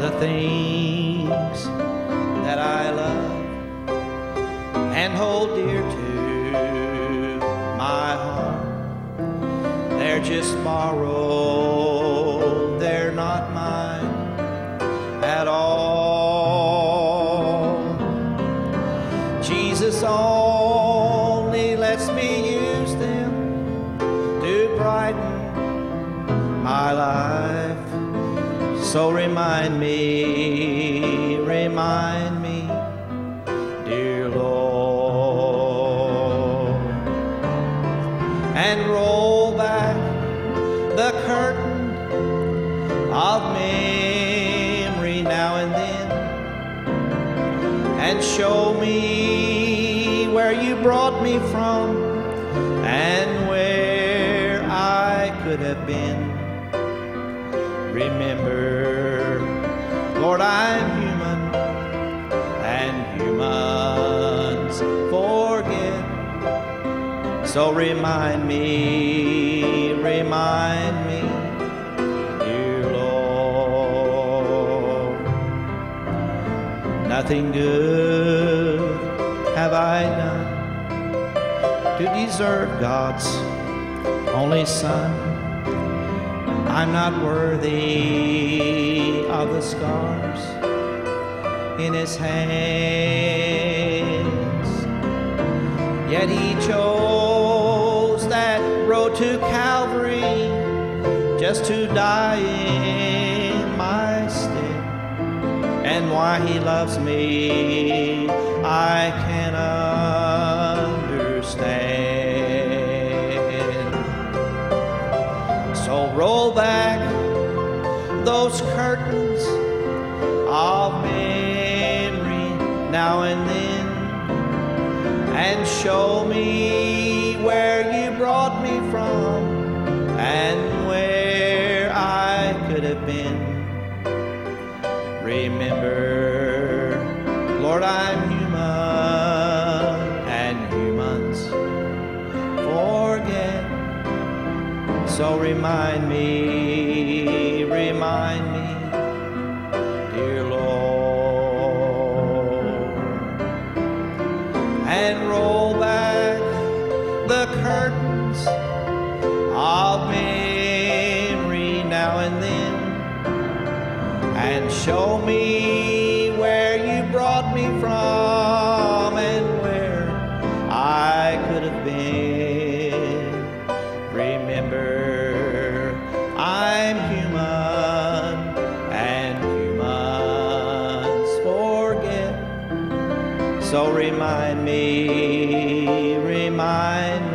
the things that I love and hold dear to my heart. They're just borrowed, they're not mine at all. Jesus only lets me use them to brighten my life. So remind me, remind me, dear Lord, and roll back the curtain of memory now and then and show me where you brought me from and where I could have been. Remember, Lord, I'm human and humans forget. So remind me, remind me, dear Lord. Nothing good have I done to deserve God's only Son. I'm not worthy of the scars in His hands. Yet He chose that road to Calvary just to die in my stead and why he loves me I roll back those curtains of memory now and then and show me where you brought me from and where I could have been. Remember, Lord, I'm So remind me, remind me, dear Lord, and roll back the curtains of memory now and then and show me where you brought me from and where I could have been. Remember, So remind me, remind